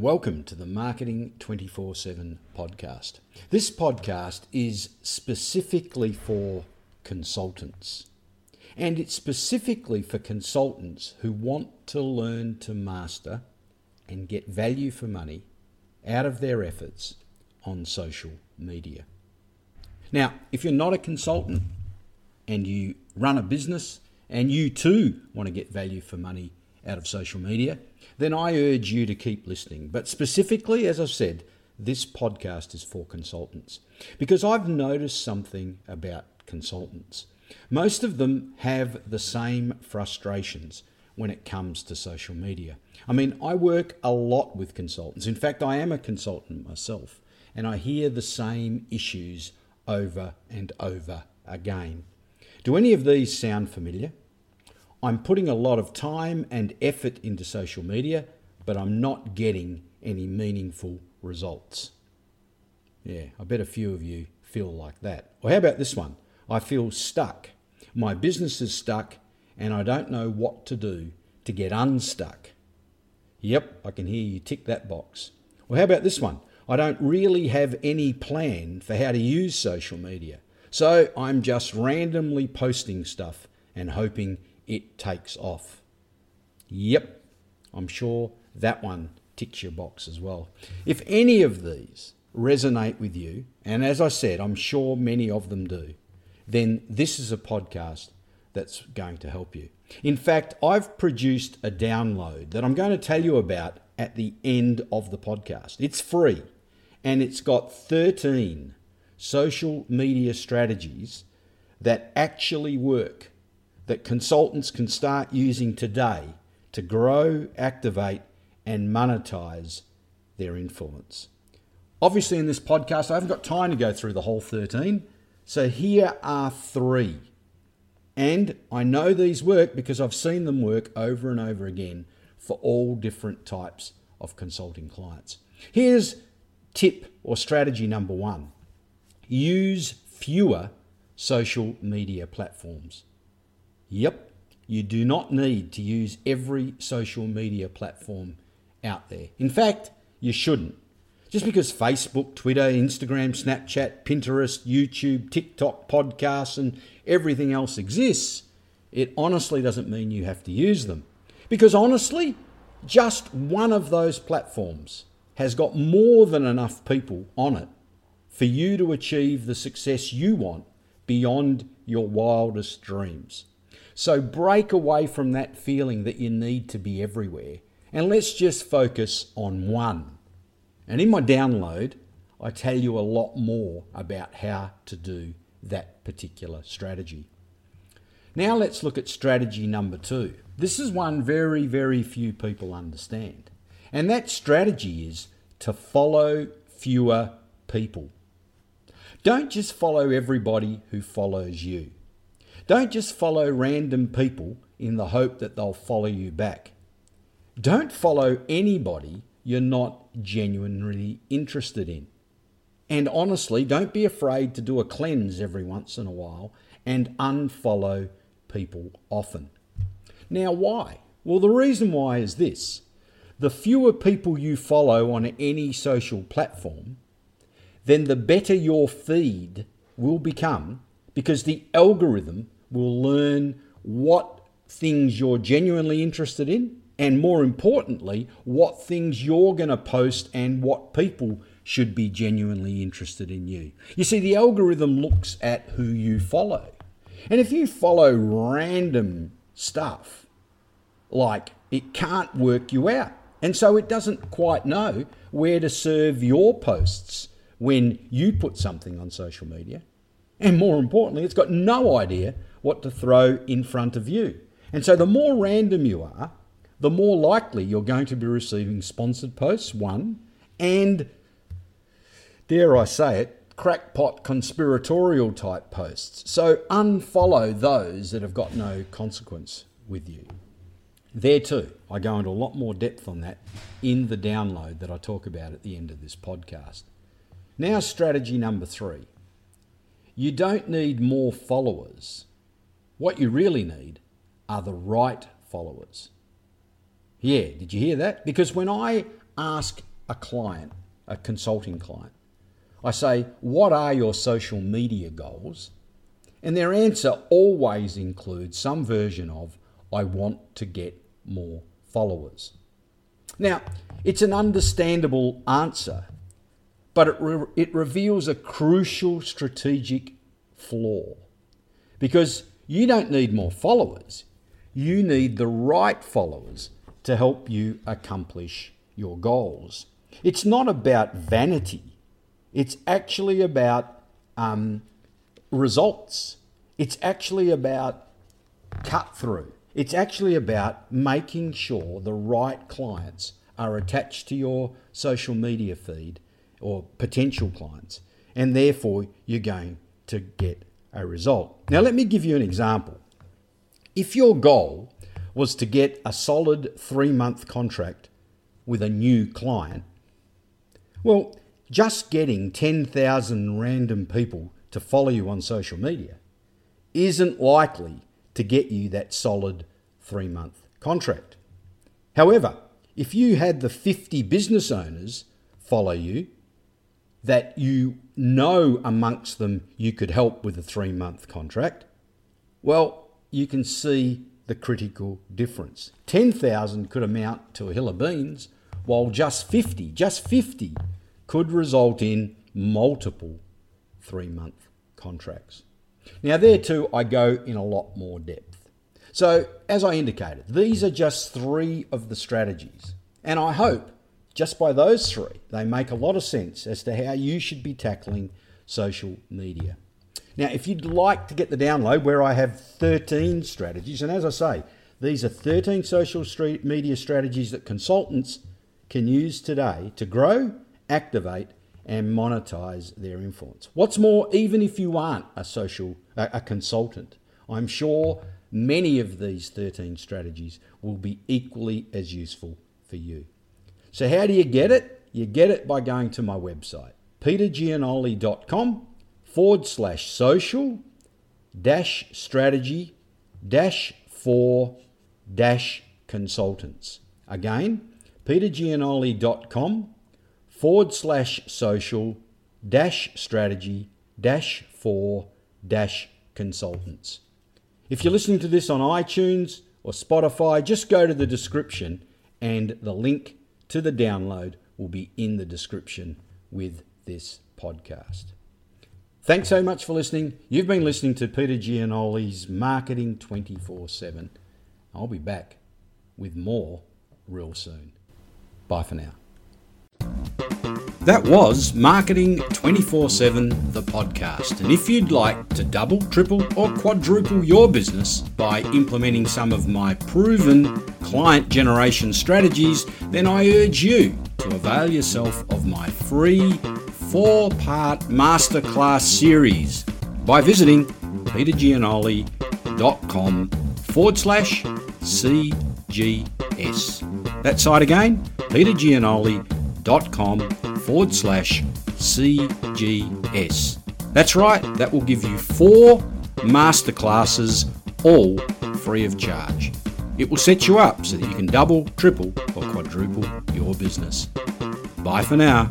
Welcome to the Marketing 24 7 podcast. This podcast is specifically for consultants. And it's specifically for consultants who want to learn to master and get value for money out of their efforts on social media. Now, if you're not a consultant and you run a business and you too want to get value for money out of social media, then I urge you to keep listening. But specifically, as I've said, this podcast is for consultants because I've noticed something about consultants. Most of them have the same frustrations when it comes to social media. I mean, I work a lot with consultants. In fact, I am a consultant myself, and I hear the same issues over and over again. Do any of these sound familiar? I'm putting a lot of time and effort into social media, but I'm not getting any meaningful results. Yeah, I bet a few of you feel like that. Or how about this one? I feel stuck. My business is stuck and I don't know what to do to get unstuck. Yep, I can hear you tick that box. Or how about this one? I don't really have any plan for how to use social media. So I'm just randomly posting stuff and hoping it takes off. Yep, I'm sure that one ticks your box as well. If any of these resonate with you, and as I said, I'm sure many of them do, then this is a podcast that's going to help you. In fact, I've produced a download that I'm going to tell you about at the end of the podcast. It's free and it's got 13 social media strategies that actually work that consultants can start using today to grow, activate, and monetize their influence. Obviously, in this podcast, I haven't got time to go through the whole 13, so here are three. And I know these work because I've seen them work over and over again for all different types of consulting clients. Here's tip or strategy number one use fewer social media platforms. Yep, you do not need to use every social media platform out there. In fact, you shouldn't. Just because Facebook, Twitter, Instagram, Snapchat, Pinterest, YouTube, TikTok, podcasts, and everything else exists, it honestly doesn't mean you have to use them. Because honestly, just one of those platforms has got more than enough people on it for you to achieve the success you want beyond your wildest dreams. So break away from that feeling that you need to be everywhere and let's just focus on one. And in my download, I tell you a lot more about how to do that particular strategy. Now let's look at strategy number two. This is one very, very few people understand. And that strategy is to follow fewer people. Don't just follow everybody who follows you. Don't just follow random people in the hope that they'll follow you back. Don't follow anybody you're not genuinely interested in. And honestly, don't be afraid to do a cleanse every once in a while and unfollow people often. Now, why? Well, the reason why is this the fewer people you follow on any social platform, then the better your feed will become because the algorithm will learn what things you're genuinely interested in, and more importantly, what things you're going to post and what people should be genuinely interested in you. You see, the algorithm looks at who you follow. And if you follow random stuff, like it can't work you out. And so it doesn't quite know where to serve your posts when you put something on social media. And more importantly, it's got no idea what to throw in front of you. And so the more random you are, the more likely you're going to be receiving sponsored posts, one, and dare I say it, crackpot conspiratorial type posts. So unfollow those that have got no consequence with you. There too, I go into a lot more depth on that in the download that I talk about at the end of this podcast. Now, strategy number three you don't need more followers what you really need are the right followers. Yeah, did you hear that? Because when I ask a client, a consulting client, I say, What are your social media goals? And their answer always includes some version of, I want to get more followers. Now, it's an understandable answer, but it, re- it reveals a crucial strategic flaw. Because you don't need more followers, you need the right followers to help you accomplish your goals. It's not about vanity, it's actually about um, results. It's actually about cut through. It's actually about making sure the right clients are attached to your social media feed or potential clients, and therefore you're going to get a result. Now, let me give you an example. If your goal was to get a solid three month contract with a new client, well, just getting 10,000 random people to follow you on social media isn't likely to get you that solid three month contract. However, if you had the 50 business owners follow you that you know amongst them you could help with a three month contract, well, you can see the critical difference. 10,000 could amount to a hill of beans, while just 50, just 50 could result in multiple three month contracts. Now, there too, I go in a lot more depth. So, as I indicated, these are just three of the strategies. And I hope just by those three, they make a lot of sense as to how you should be tackling social media. Now, if you'd like to get the download where I have 13 strategies, and as I say, these are 13 social media strategies that consultants can use today to grow, activate, and monetize their influence. What's more, even if you aren't a social a consultant, I'm sure many of these 13 strategies will be equally as useful for you. So, how do you get it? You get it by going to my website, petergiannoli.com forward slash social dash strategy dash for dash consultants. Again, petergiannoli.com forward slash social dash strategy dash for dash consultants. If you're listening to this on iTunes or Spotify, just go to the description and the link to the download will be in the description with this podcast. Thanks so much for listening. You've been listening to Peter Giannoli's Marketing 24 7. I'll be back with more real soon. Bye for now. That was Marketing 24 7, the podcast. And if you'd like to double, triple, or quadruple your business by implementing some of my proven client generation strategies, then I urge you to avail yourself of my free four part masterclass series by visiting petergiannoli.com forward slash CGS. That site again, petergiannoli.com forward slash CGS. That's right, that will give you four masterclasses, all free of charge. It will set you up so that you can double, triple, or quadruple your business. Bye for now.